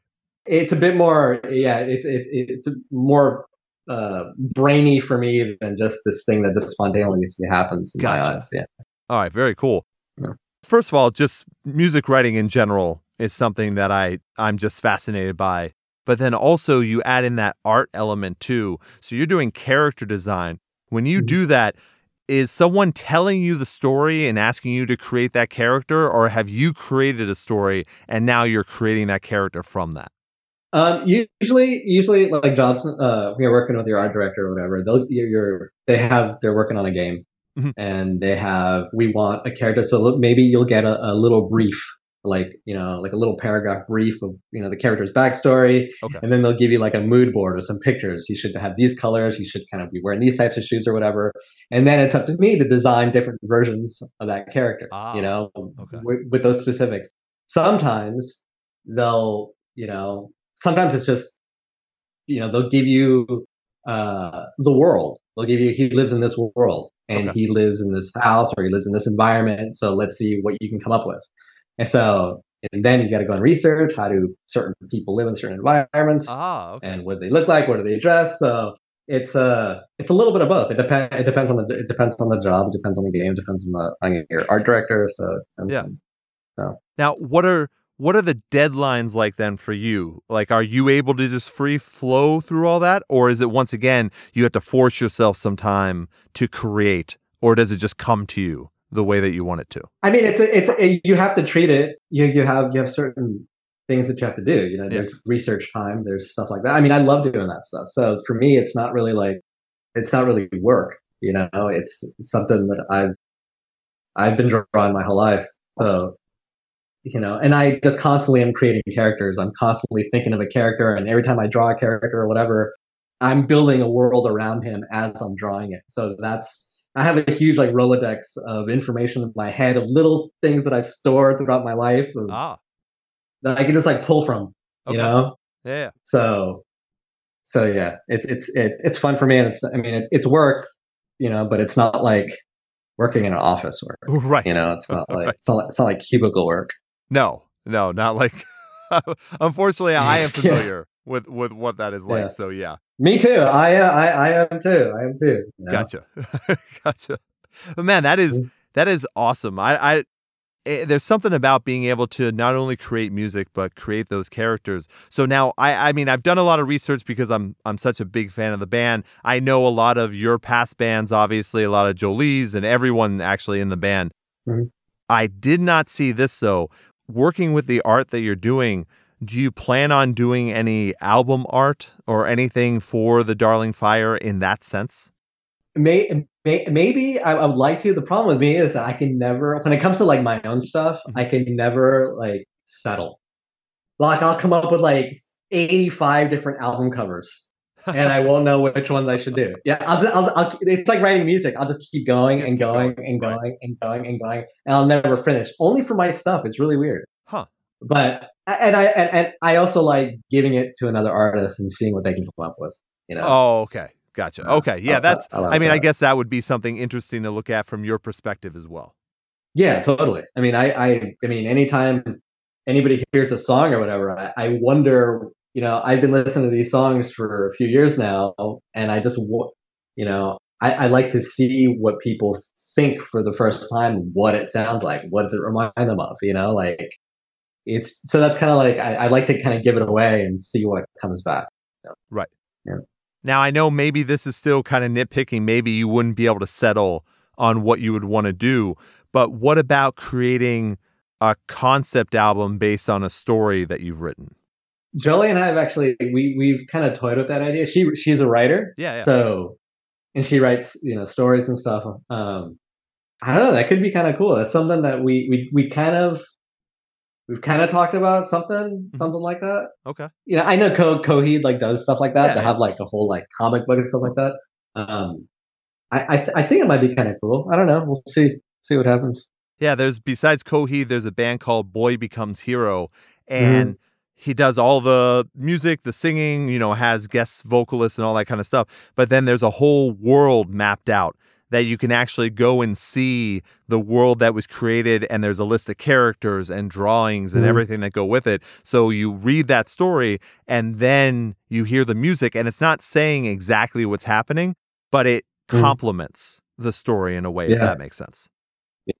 It's a bit more. Yeah. It's it, it's more uh, brainy for me than just this thing that just spontaneously happens in gotcha. my eyes. Yeah. All right, very cool. Yeah. First of all, just music writing in general is something that I I'm just fascinated by. But then also you add in that art element too. So you're doing character design. When you mm-hmm. do that, is someone telling you the story and asking you to create that character or have you created a story and now you're creating that character from that? Um, usually, usually like jobs, uh, when you're working with your art director or whatever, they'll you're they have they're working on a game, mm-hmm. and they have we want a character. So maybe you'll get a, a, little brief, like you know, like a little paragraph brief of you know the character's backstory, okay. and then they'll give you like a mood board or some pictures. You should have these colors. You should kind of be wearing these types of shoes or whatever. And then it's up to me to design different versions of that character. Ah, you know, okay. with, with those specifics. Sometimes they'll you know sometimes it's just you know they'll give you uh, the world. They'll give you he lives in this world and okay. he lives in this house or he lives in this environment. So let's see what you can come up with. And so and then you got to go and research how do certain people live in certain environments ah, okay. and what do they look like, what do they dress. So it's uh it's a little bit of both. It depends. It depends on the it depends on the job. It depends on the game. It depends on the on your art director. So yeah. So now, what are what are the deadlines like then for you? Like, are you able to just free flow through all that? Or is it once again, you have to force yourself some time to create? Or does it just come to you the way that you want it to? I mean, it's, a, it's, a, you have to treat it. You, you have, you have certain things that you have to do. You know, there's yeah. research time, there's stuff like that. I mean, I love doing that stuff. So for me, it's not really like, it's not really work. You know, it's something that I've, I've been drawing my whole life. So you know, and I just constantly am creating characters. I'm constantly thinking of a character, and every time I draw a character or whatever, I'm building a world around him as I'm drawing it. So that's I have a huge like Rolodex of information in my head of little things that I've stored throughout my life of, ah. that I can just like pull from. Okay. You know? Yeah. So so yeah, it's it's it's it's fun for me, and it's I mean it, it's work, you know, but it's not like working in an office work. Right. You know, it's not like right. it's not it's not like cubicle work. No, no, not like. Unfortunately, I am familiar. With with what that is like. Yeah. So yeah. Me too. I uh, I I am too. I am too. You know? Gotcha, gotcha. But man, that is mm. that is awesome. I I it, eh, there's something about being able to not only create music but create those characters. So now I I mean I've done a lot of research because I'm I'm such a big fan of the band. I know a lot of your past bands, obviously a lot of Jolie's and everyone actually in the band. Mm-hmm. I did not see this though working with the art that you're doing, do you plan on doing any album art or anything for the Darling Fire in that sense? May, may, maybe I, I, would like to. The problem with me is that I can never, when it comes to like my own stuff, mm-hmm. I can never like settle. Like I'll come up with like 85 different album covers and I won't know which ones I should do. Yeah, I'll, just, I'll, I'll, it's like writing music. I'll just keep going just and, keep going, going, and going right. and going and going, and I'll never finish. Only for my stuff. It's really weird. Huh. But and I and, and I also like giving it to another artist and seeing what they can come up with. You know. Oh, okay. Gotcha. Uh, okay. Yeah, that's. I, I mean, that. I guess that would be something interesting to look at from your perspective as well. Yeah, totally. I mean, I, I, I mean, anytime anybody hears a song or whatever, I, I wonder you know, I've been listening to these songs for a few years now, and I just, you know, I, I like to see what people think for the first time, what it sounds like, what does it remind them of, you know, like, it's so that's kind of like I, I, like to kind of give it away and see what comes back. Right. Yeah. Now I know maybe this is still kind of nitpicking. Maybe you wouldn't be able to settle on what you would want to do, but what about creating a concept album based on a story that you've written? Jolie and I have actually we we've kind of toyed with that idea. She she's a writer, yeah, yeah. So, and she writes you know stories and stuff. Um, I don't know. That could be kind of cool. That's something that we we we kind of we've kind of talked about something mm-hmm. something like that. Okay. You know, I know Co Coheed like does stuff like that. Yeah, to yeah. have like a whole like comic book and stuff like that. Um, I I, th- I think it might be kind of cool. I don't know. We'll see see what happens. Yeah, there's besides Coheed, there's a band called Boy Becomes Hero, and mm-hmm. he does all the music, the singing. You know, has guest vocalists and all that kind of stuff. But then there's a whole world mapped out that you can actually go and see the world that was created and there's a list of characters and drawings and mm-hmm. everything that go with it so you read that story and then you hear the music and it's not saying exactly what's happening but it mm-hmm. complements the story in a way yeah. if that makes sense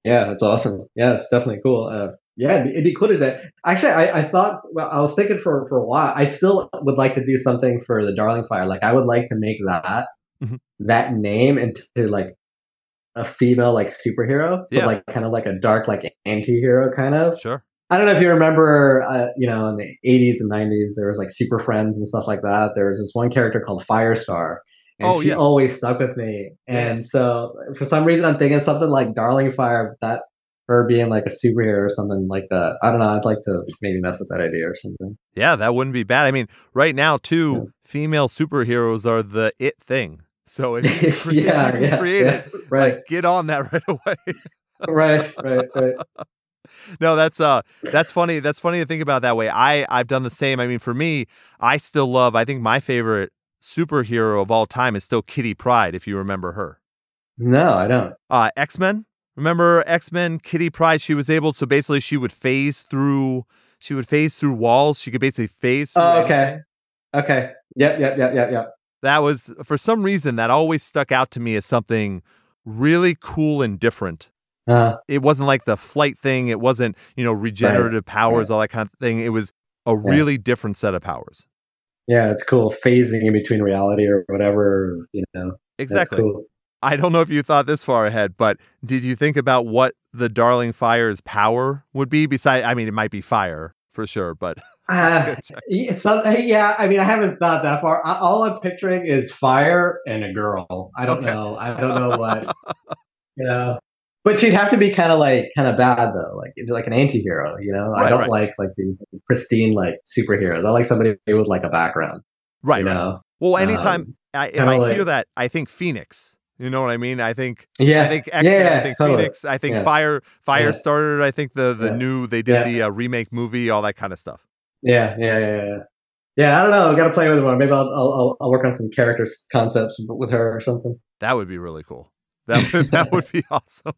yeah that's awesome yeah it's definitely cool uh, yeah, it'd be cool to that. Actually, I, I thought, well, I was thinking for, for a while, I still would like to do something for the Darling Fire. Like, I would like to make that mm-hmm. that name into like a female like superhero, yeah. but like kind of like a dark like anti-hero kind of. Sure. I don't know if you remember, uh, you know, in the 80s and 90s, there was like Super Friends and stuff like that. There was this one character called Firestar, and oh, she yes. always stuck with me. And yeah. so for some reason, I'm thinking something like Darling Fire, that her being like a superhero or something like that. I don't know. I'd like to maybe mess with that idea or something. Yeah, that wouldn't be bad. I mean, right now, too, yeah. female superheroes are the it thing. So if you, cre- yeah, if you yeah, create yeah, it, right. Like, get on that right away. right, right, right. No, that's uh that's funny. That's funny to think about that way. I I've done the same. I mean, for me, I still love I think my favorite superhero of all time is still Kitty Pryde, if you remember her. No, I don't. Uh X-Men? Remember X-Men Kitty Pryde? She was able to basically she would phase through she would phase through walls. She could basically phase through Oh, okay. Okay. Yep, yep, yep, yep, yep that was for some reason that always stuck out to me as something really cool and different. Uh, it wasn't like the flight thing. It wasn't, you know, regenerative right, powers, right. all that kind of thing. It was a really different set of powers. Yeah, it's cool. Phasing in between reality or whatever, you know. Exactly. Cool. I don't know if you thought this far ahead, but did you think about what the Darling Fire's power would be? Besides, I mean, it might be fire, for sure. But uh, so, yeah, I mean, I haven't thought that far. All I'm picturing is fire and a girl. I don't okay. know. I don't know what. you know, but she'd have to be kind of like kind of bad though, like it's like an anti-hero. You know, right, I don't right. like like the pristine like superheroes. I like somebody with like a background. Right. You right. know. Well, anytime um, I, if I like, hear that, I think Phoenix. You know what I mean? I think yeah, I think X-Men, yeah, I think totally. Phoenix, I think yeah. Fire Fire yeah. started. I think the the yeah. new they did the uh, remake movie, all that kind of stuff. Yeah, yeah, yeah, yeah. Yeah, I don't know. I've got to play with it more. Maybe I'll, I'll I'll work on some characters concepts with her or something. That would be really cool. That would, that would be awesome.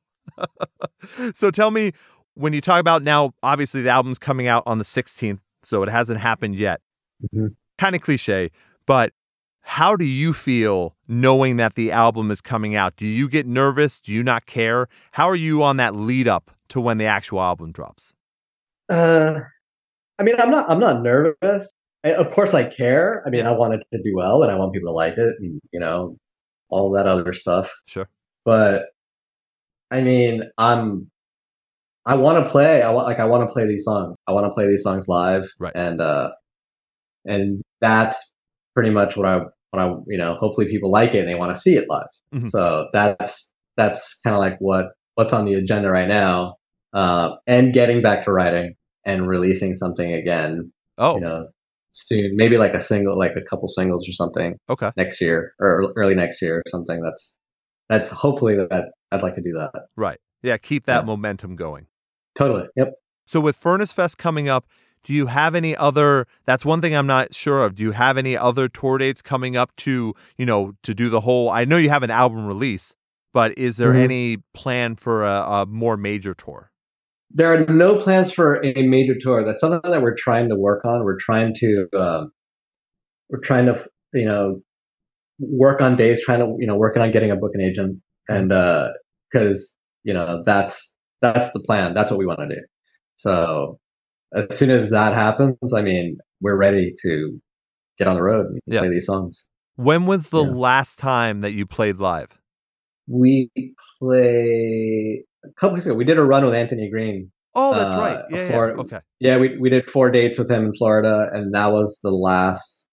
so tell me when you talk about now. Obviously, the album's coming out on the 16th, so it hasn't happened yet. Mm-hmm. Kind of cliche, but how do you feel knowing that the album is coming out? Do you get nervous? Do you not care? How are you on that lead up to when the actual album drops? Uh, I mean, I'm not. I'm not nervous. I, of course, I care. I mean, I want it to do well, and I want people to like it, and you know, all that other stuff. Sure. But I mean, I'm. I want to play. I want like I want to play these songs. I want to play these songs live. Right. And uh, and that's pretty much what I what I you know hopefully people like it and they want to see it live. Mm-hmm. So that's that's kind of like what what's on the agenda right now. Uh, and getting back to writing and releasing something again. Oh, you know, soon, maybe like a single, like a couple singles or something. Okay, next year or early next year or something. That's that's hopefully that I'd like to do that. Right. Yeah. Keep that yeah. momentum going. Totally. Yep. So with Furnace Fest coming up, do you have any other that's one thing i'm not sure of do you have any other tour dates coming up to you know to do the whole i know you have an album release but is there mm-hmm. any plan for a, a, more major tour there are no plans for a major tour that's something that we're trying to work on we're trying to um, we're trying to you know work on dates trying to you know working on getting a booking agent and uh because you know that's that's the plan that's what we want to do so as soon as that happens, I mean, we're ready to get on the road and yeah. play these songs. When was the yeah. last time that you played live? We play a couple weeks ago. We did a run with Anthony Green. Oh, that's uh, right. Yeah, yeah. Okay. Yeah, we we did four dates with him in Florida, and that was the last.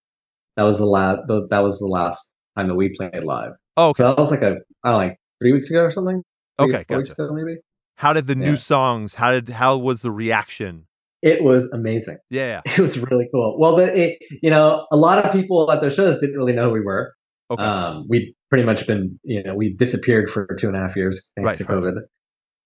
That was the last. That was the last time that we played live. Oh, okay. So that was like a I don't know, like three weeks ago or something. Three, okay, gotcha. Ago, maybe. How did the yeah. new songs? How did how was the reaction? It was amazing. Yeah, it was really cool. Well, the it, you know a lot of people at their shows didn't really know who we were. Okay. Um, we'd pretty much been you know we disappeared for two and a half years thanks right, to COVID, right.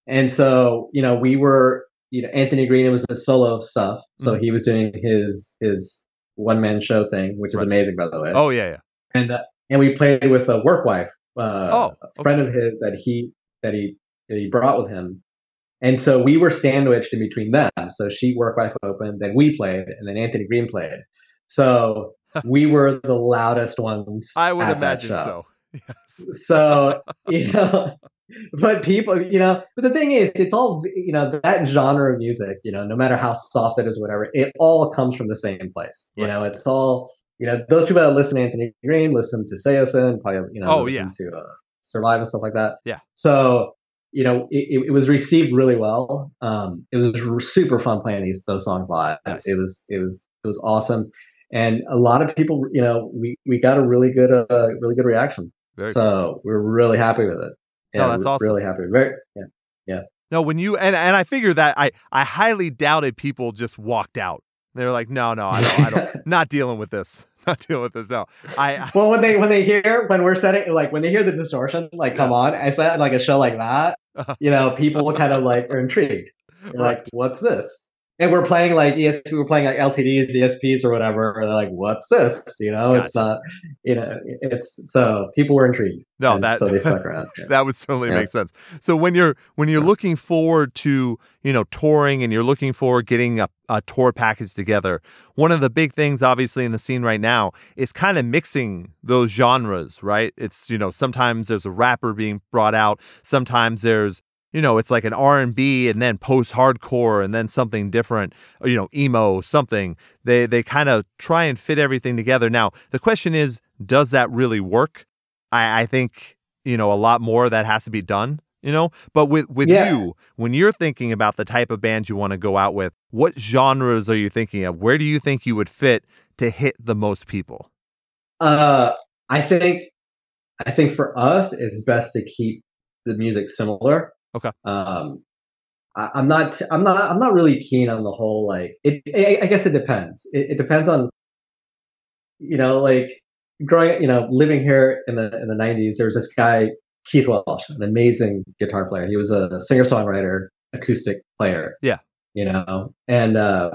And so you know we were you know Anthony Green it was a solo stuff, so mm-hmm. he was doing his his one man show thing, which is right. amazing by the way. Oh yeah, yeah. And uh, and we played with a work wife, uh, oh, okay. a friend of his that he that he that he brought with him. And so we were sandwiched in between them. So she work wife opened, then we played, and then Anthony Green played. So we were the loudest ones. I would imagine so. Yes. so you know, but people, you know, but the thing is, it's all you know that genre of music. You know, no matter how soft it is, whatever, it all comes from the same place. You right. know, it's all you know. Those people that listen to Anthony Green listen to Saosin, probably you know, oh yeah, to uh, Survive and stuff like that. Yeah. So you know, it, it was received really well. Um, it was super fun playing these those songs live. Nice. It was it was it was awesome, and a lot of people, you know, we we got a really good uh, really good reaction. Very so cool. we're really happy with it. Yeah, no, that's awesome. Really happy. Very yeah yeah. No, when you and and I figure that I I highly doubted people just walked out. They're like, no, no, I don't, I don't, not dealing with this. not dealing with this. No, I. well, when they when they hear when we're setting like when they hear the distortion, like yeah. come on, I felt like a show like that, you know, people kind of like are intrigued. Right. Like, what's this? And we're playing like ESP, we were playing like LTDs, ESPs, or whatever. Or they're like, "What's this?" You know, gotcha. it's not, you know, it's so people were intrigued. No, that so they stuck around. Yeah. that would certainly yeah. make sense. So when you're when you're looking forward to you know touring and you're looking for getting a, a tour package together, one of the big things, obviously, in the scene right now is kind of mixing those genres. Right? It's you know sometimes there's a rapper being brought out, sometimes there's you know it's like an r&b and then post-hardcore and then something different you know emo something. They they kind of try and fit everything together. Now the question is does that really work? I i think you know a lot more that has to be done you know? But with with yeah. you when you're thinking about the type of band you want to go out with what genres are you thinking of? Where do you think you would fit to hit the most people? Uh i think i think for us it's best to keep the music similar Okay. Um, I, am not. I'm not. I'm not really keen on the whole like. It. I, I guess it depends. It, it, depends on. You know, like growing. You know, living here in the in the 90s, there was this guy Keith Welch, an amazing guitar player. He was a singer songwriter, acoustic player. Yeah. You know, and uh,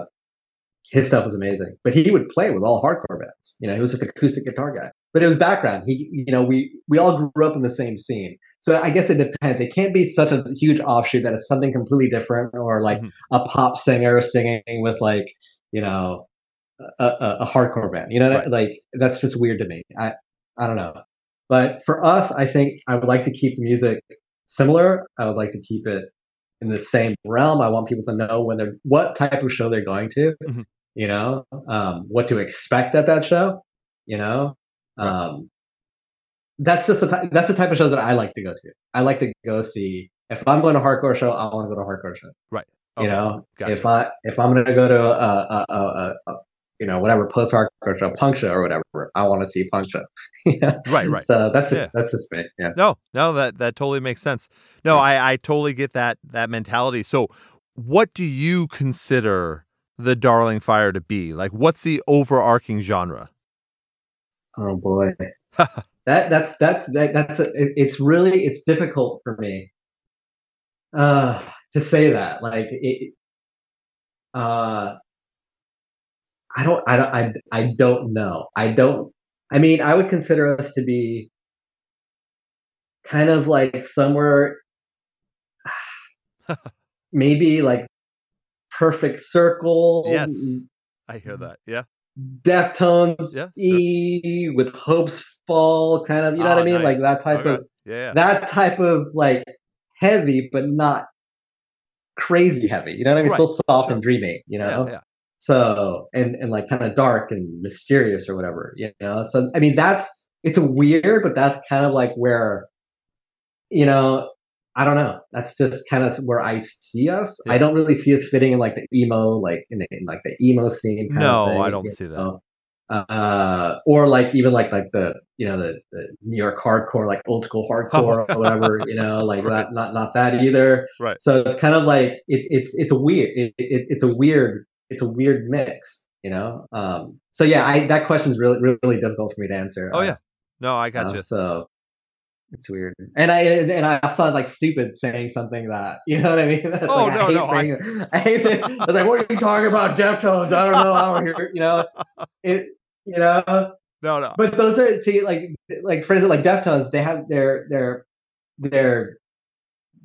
his stuff was amazing. But he would play with all hardcore bands. You know, he was just an acoustic guitar guy. But it was background. He, you know, we we all grew up in the same scene. So I guess it depends. It can't be such a huge offshoot that it's something completely different, or like mm-hmm. a pop singer singing with like you know a, a, a hardcore band. You know, right. like that's just weird to me. I I don't know. But for us, I think I would like to keep the music similar. I would like to keep it in the same realm. I want people to know when they're what type of show they're going to. Mm-hmm. You know, um, what to expect at that show. You know, um, that's just the ty- that's the type of show that I like to go to. I like to go see. If I'm going to a hardcore show, I want to go to a hardcore show. Right. Okay. You know, gotcha. if I if I'm going to go to a, a, a, a you know whatever post hardcore show, punk show or whatever, I want to see punk show. Right. Right. So that's just yeah. that's just me. Yeah. No, no, that that totally makes sense. No, yeah. I I totally get that that mentality. So, what do you consider the Darling Fire to be? Like, what's the overarching genre? Oh boy. that that's that's that, that's a, it's really it's difficult for me uh to say that. Like it uh i don't i don't i, I don't know. I don't i mean i would consider us to be kind of like somewhere maybe like perfect circle. Yes. I hear that. Yeah. Deftones yeah, sure. with hopes fall kind of you know oh, what I ah, mean? Nice. Like that type okay. of yeah. that type of like heavy but not crazy heavy. You know what I mean? Right. Still soft sure. and dreamy. You know. Yeah, yeah. So and and like kind of dark and mysterious or whatever. You know. So I mean that's it's a weird, but that's kind of like where, you know, I don't know. That's just kind of where I see us. Yeah. I don't really see us fitting in like the emo, like in, the, in like the emo scene. no, I don't see that. Uh, or like even like like the you know the, the New York hardcore, like old school hardcore or whatever. You know, like right. not not not that either. Right. So it's kind of like it, it's it's a weird it, it, it's a weird it's a weird mix. You know. Um. So yeah, I that question is really really difficult for me to answer. Oh uh, yeah. No, I got uh, you. So it's weird, and I and I sound like stupid saying something that you know what I mean. oh like, no, I no, I... I hate it. I was like, "What are you talking about, Deftones?" I don't know. I don't hear. You know, it. You know. No, no. But those are see, like, like for instance, like Deftones, they have their their their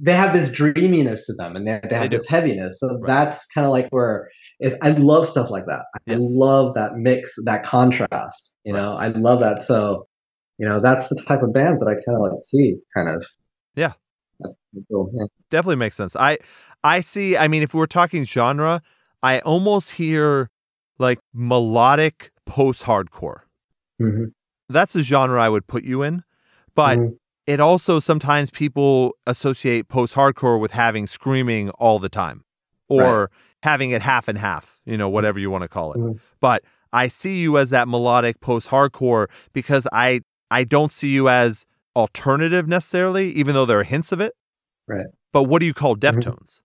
they have this dreaminess to them, and they, they have they this heaviness. So right. that's kind of like where it, I love stuff like that. Yes. I love that mix, that contrast. You right. know, I love that. So you know, that's the type of bands that I kind of like see, kind of. Yeah. Cool. yeah. Definitely makes sense. I I see. I mean, if we are talking genre, I almost hear like melodic post-hardcore. Mm-hmm. That's a genre I would put you in, but mm-hmm. it also sometimes people associate post-hardcore with having screaming all the time, or right. having it half and half. You know, whatever you want to call it. Mm-hmm. But I see you as that melodic post-hardcore because I I don't see you as alternative necessarily, even though there are hints of it. Right. But what do you call mm-hmm. Deftones?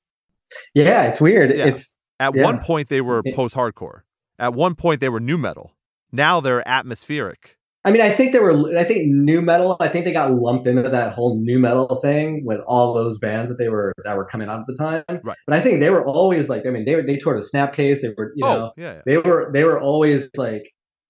Yeah, it's weird. Yeah. It's at yeah. one point they were post hardcore. At one point they were new metal. Now they're atmospheric. I mean, I think they were. I think new metal. I think they got lumped into that whole new metal thing with all those bands that they were that were coming out at the time. Right. But I think they were always like. I mean, they they toured a Snapcase. They were, you oh, know, yeah, yeah. they were they were always like,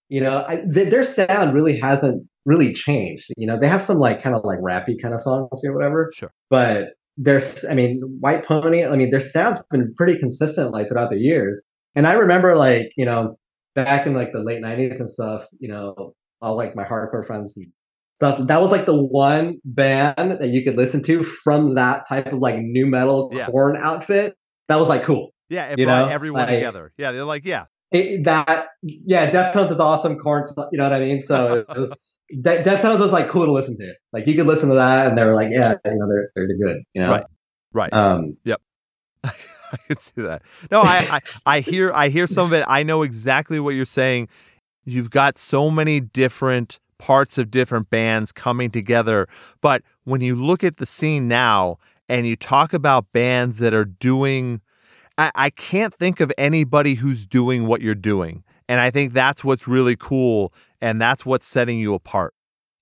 you know, I, th- their sound really hasn't really changed. You know, they have some like kind of like rappy kind of songs or whatever. Sure. But there's, I mean, White Pony. I mean, their sound's been pretty consistent like throughout the years. And I remember like you know back in like the late '90s and stuff. You know, all like my hardcore friends and stuff. That was like the one band that you could listen to from that type of like new metal yeah. Korn outfit. That was like cool. Yeah, it brought know? everyone like, together. Yeah, they're like, yeah, it, that yeah, Deftones is awesome. Korn, you know what I mean? So it was De- Deftones was like cool to listen to. Like you could listen to that, and they were like, yeah, you know, they're they're good. You know, right, right. Um, yep. I can see that. No, I, I I hear I hear some of it. I know exactly what you're saying. You've got so many different parts of different bands coming together, but when you look at the scene now and you talk about bands that are doing I, I can't think of anybody who's doing what you're doing. And I think that's what's really cool and that's what's setting you apart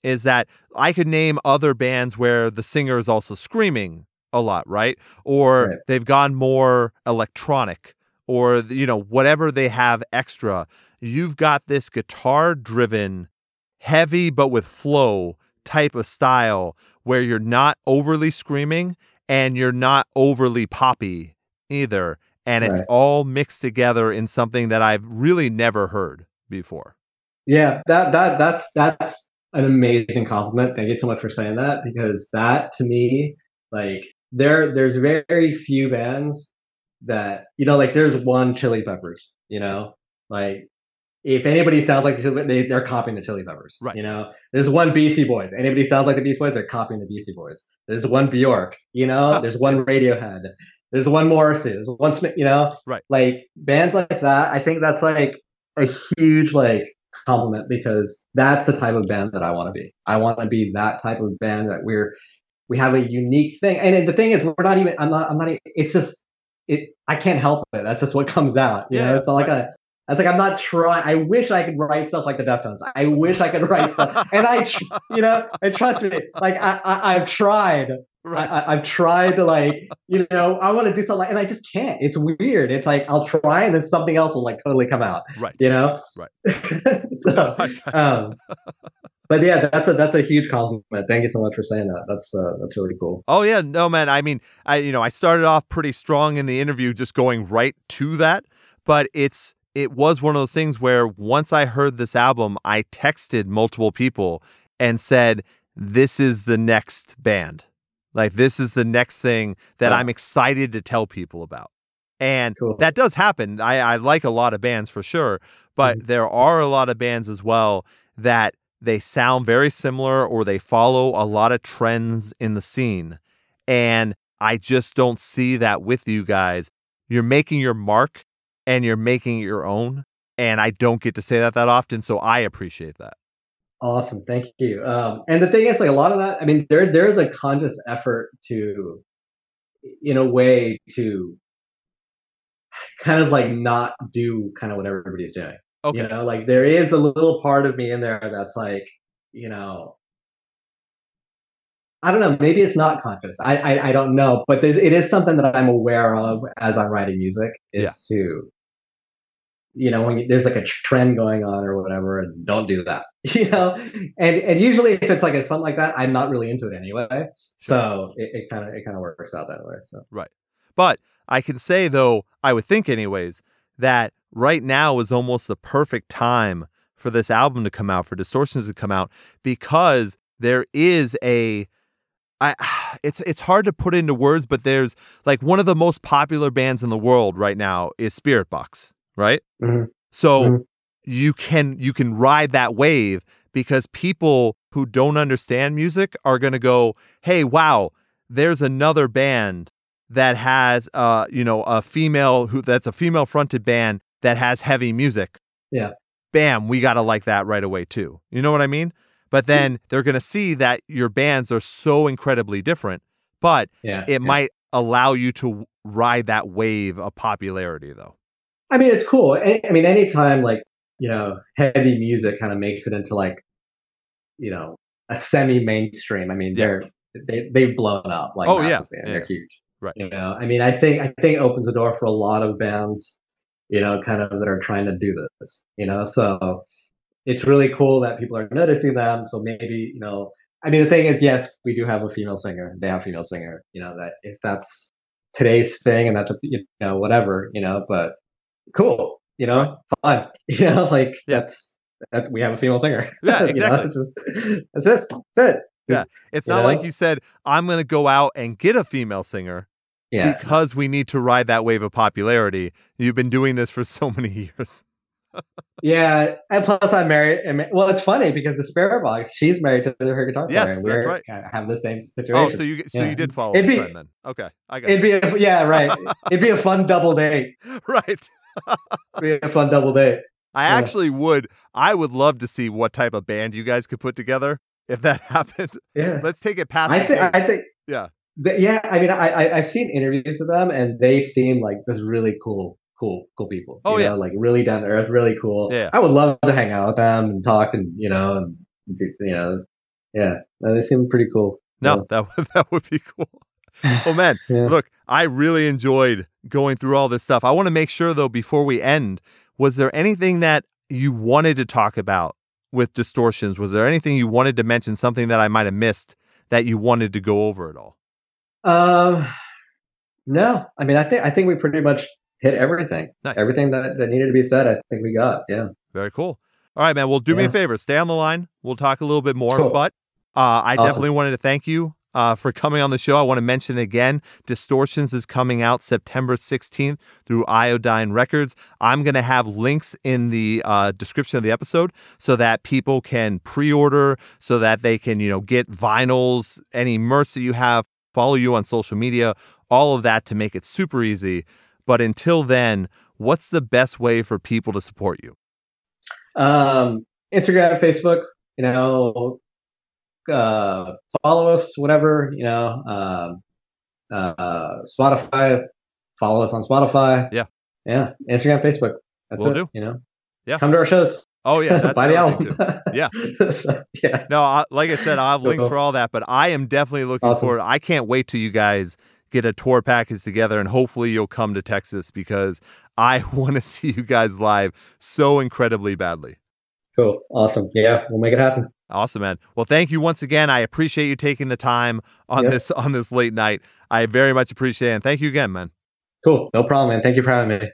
is that I could name other bands where the singer is also screaming a lot, right? Or right. they've gone more electronic or you know whatever they have extra. You've got this guitar driven heavy but with flow type of style where you're not overly screaming and you're not overly poppy either and it's right. all mixed together in something that I've really never heard before. Yeah, that that that's that's an amazing compliment. Thank you so much for saying that because that to me, like there there's very few bands that you know, like there's one Chili Peppers, you know, like if anybody sounds like the they they're copying the Chili Peppers, right? You know, there's one Beach Boys. Anybody sounds like the Beach Boys, they're copying the Beach Boys. There's one Bjork, you know, there's one Radiohead. There's one Morrissey. There's one Smith. You know, right? Like bands like that. I think that's like a huge like compliment because that's the type of band that I want to be. I want to be that type of band that we're we have a unique thing. And the thing is, we're not even. I'm not. I'm not. It's just. It. I can't help it. That's just what comes out. You yeah, know, it's not like a. It's like I'm not trying. I wish I could write stuff like the Deftones. I wish I could write stuff, and I, you know, and trust me, like I, I I've tried, Right. I, have tried to like, you know, I want to do something, like, and I just can't. It's weird. It's like I'll try, and then something else will like totally come out. Right. You know. Right. so, um, but yeah, that's a that's a huge compliment. Thank you so much for saying that. That's uh, that's really cool. Oh yeah, no man. I mean, I you know, I started off pretty strong in the interview, just going right to that. But it's it was one of those things where once I heard this album, I texted multiple people and said, "This is the next band." Like this is the next thing that I'm excited to tell people about. And cool. that does happen. I, I like a lot of bands for sure, but mm-hmm. there are a lot of bands as well that they sound very similar or they follow a lot of trends in the scene. And I just don't see that with you guys. You're making your mark and you're making it your own. And I don't get to say that that often. So I appreciate that. Awesome. Thank you. Um, and the thing is, like a lot of that, I mean, there there's a conscious effort to, in a way, to kind of like not do kind of what everybody's doing. Okay. You know, like there is a little part of me in there that's like, you know, I don't know. Maybe it's not conscious. I I, I don't know, but it is something that I'm aware of as I'm writing music. Is yeah. to, you know, when you, there's like a trend going on or whatever, and don't do that. You know, and and usually if it's like a, something like that, I'm not really into it anyway. Sure. So it kind of it kind of works out that way. So right, but I can say though, I would think anyways that right now is almost the perfect time for this album to come out, for Distortions to come out, because there is a I it's it's hard to put into words, but there's like one of the most popular bands in the world right now is Spiritbox, right? Mm-hmm. So mm-hmm. you can you can ride that wave because people who don't understand music are going to go, "Hey, wow, there's another band that has uh you know a female who that's a female fronted band that has heavy music. Yeah. Bam, we got to like that right away too. You know what I mean? But then they're going to see that your bands are so incredibly different, but yeah, it yeah. might allow you to ride that wave of popularity though. I mean, it's cool. I, I mean, anytime like, you know, heavy music kind of makes it into like, you know, a semi mainstream. I mean, yeah. they're, they, they've blown up like, oh yeah. they're huge. Right. You know, I mean, I think, I think it opens the door for a lot of bands you know, kind of that are trying to do this, you know. So it's really cool that people are noticing them. So maybe, you know, I mean, the thing is, yes, we do have a female singer. They have a female singer, you know, that if that's today's thing and that's, a, you know, whatever, you know, but cool, you know, fine, you know, like yeah. that's, that we have a female singer. Yeah, exactly. you know, it's just, that's it. That's it. Yeah. It's not you know? like you said, I'm going to go out and get a female singer yeah. because we need to ride that wave of popularity. You've been doing this for so many years. yeah, and plus I'm married. Well, it's funny because the Spiritbox, she's married to her guitar player. Yes, that's right. Have the same oh, situation. Oh, so you so yeah. you did follow it'd the be, trend then? Okay, I got. It'd you. be a, yeah, right. it'd be a fun double date. Right. it'd be a fun double date. I yeah. actually would. I would love to see what type of band you guys could put together if that happened. Yeah. Let's take it past. I think. I think. Yeah yeah, I mean, I, I have seen interviews with them, and they seem like just really cool, cool, cool people. Oh yeah, know? like really down to earth, really cool. Yeah, I would love to hang out with them and talk, and you know, and you know, yeah, they seem pretty cool. No, that would, that would be cool. Oh man, yeah. look, I really enjoyed going through all this stuff. I want to make sure though, before we end, was there anything that you wanted to talk about with distortions? Was there anything you wanted to mention? Something that I might have missed that you wanted to go over at all? Um, no, I mean, I think I think we pretty much hit everything. Nice. Everything that, that needed to be said, I think we got. Yeah. Very cool. All right, man. Well, do yeah. me a favor. Stay on the line. We'll talk a little bit more. Cool. But uh, I awesome. definitely wanted to thank you uh, for coming on the show. I want to mention again Distortions is coming out September 16th through Iodine Records. I'm going to have links in the uh, description of the episode so that people can pre order, so that they can, you know, get vinyls, any merch that you have follow you on social media, all of that to make it super easy. But until then, what's the best way for people to support you? Um, Instagram, Facebook, you know, uh, follow us, whatever, you know, um, uh, Spotify, follow us on Spotify. Yeah. Yeah. Instagram, Facebook. That's Will it. Do. You know, yeah. Come to our shows. Oh yeah, that's buy the album. yeah, so, yeah. No, I, like I said, I have links for all that, but I am definitely looking awesome. forward. I can't wait till you guys get a tour package together, and hopefully you'll come to Texas because I want to see you guys live so incredibly badly. Cool, awesome. Yeah, we'll make it happen. Awesome, man. Well, thank you once again. I appreciate you taking the time on yep. this on this late night. I very much appreciate it. And thank you again, man. Cool. No problem, man. Thank you for having me.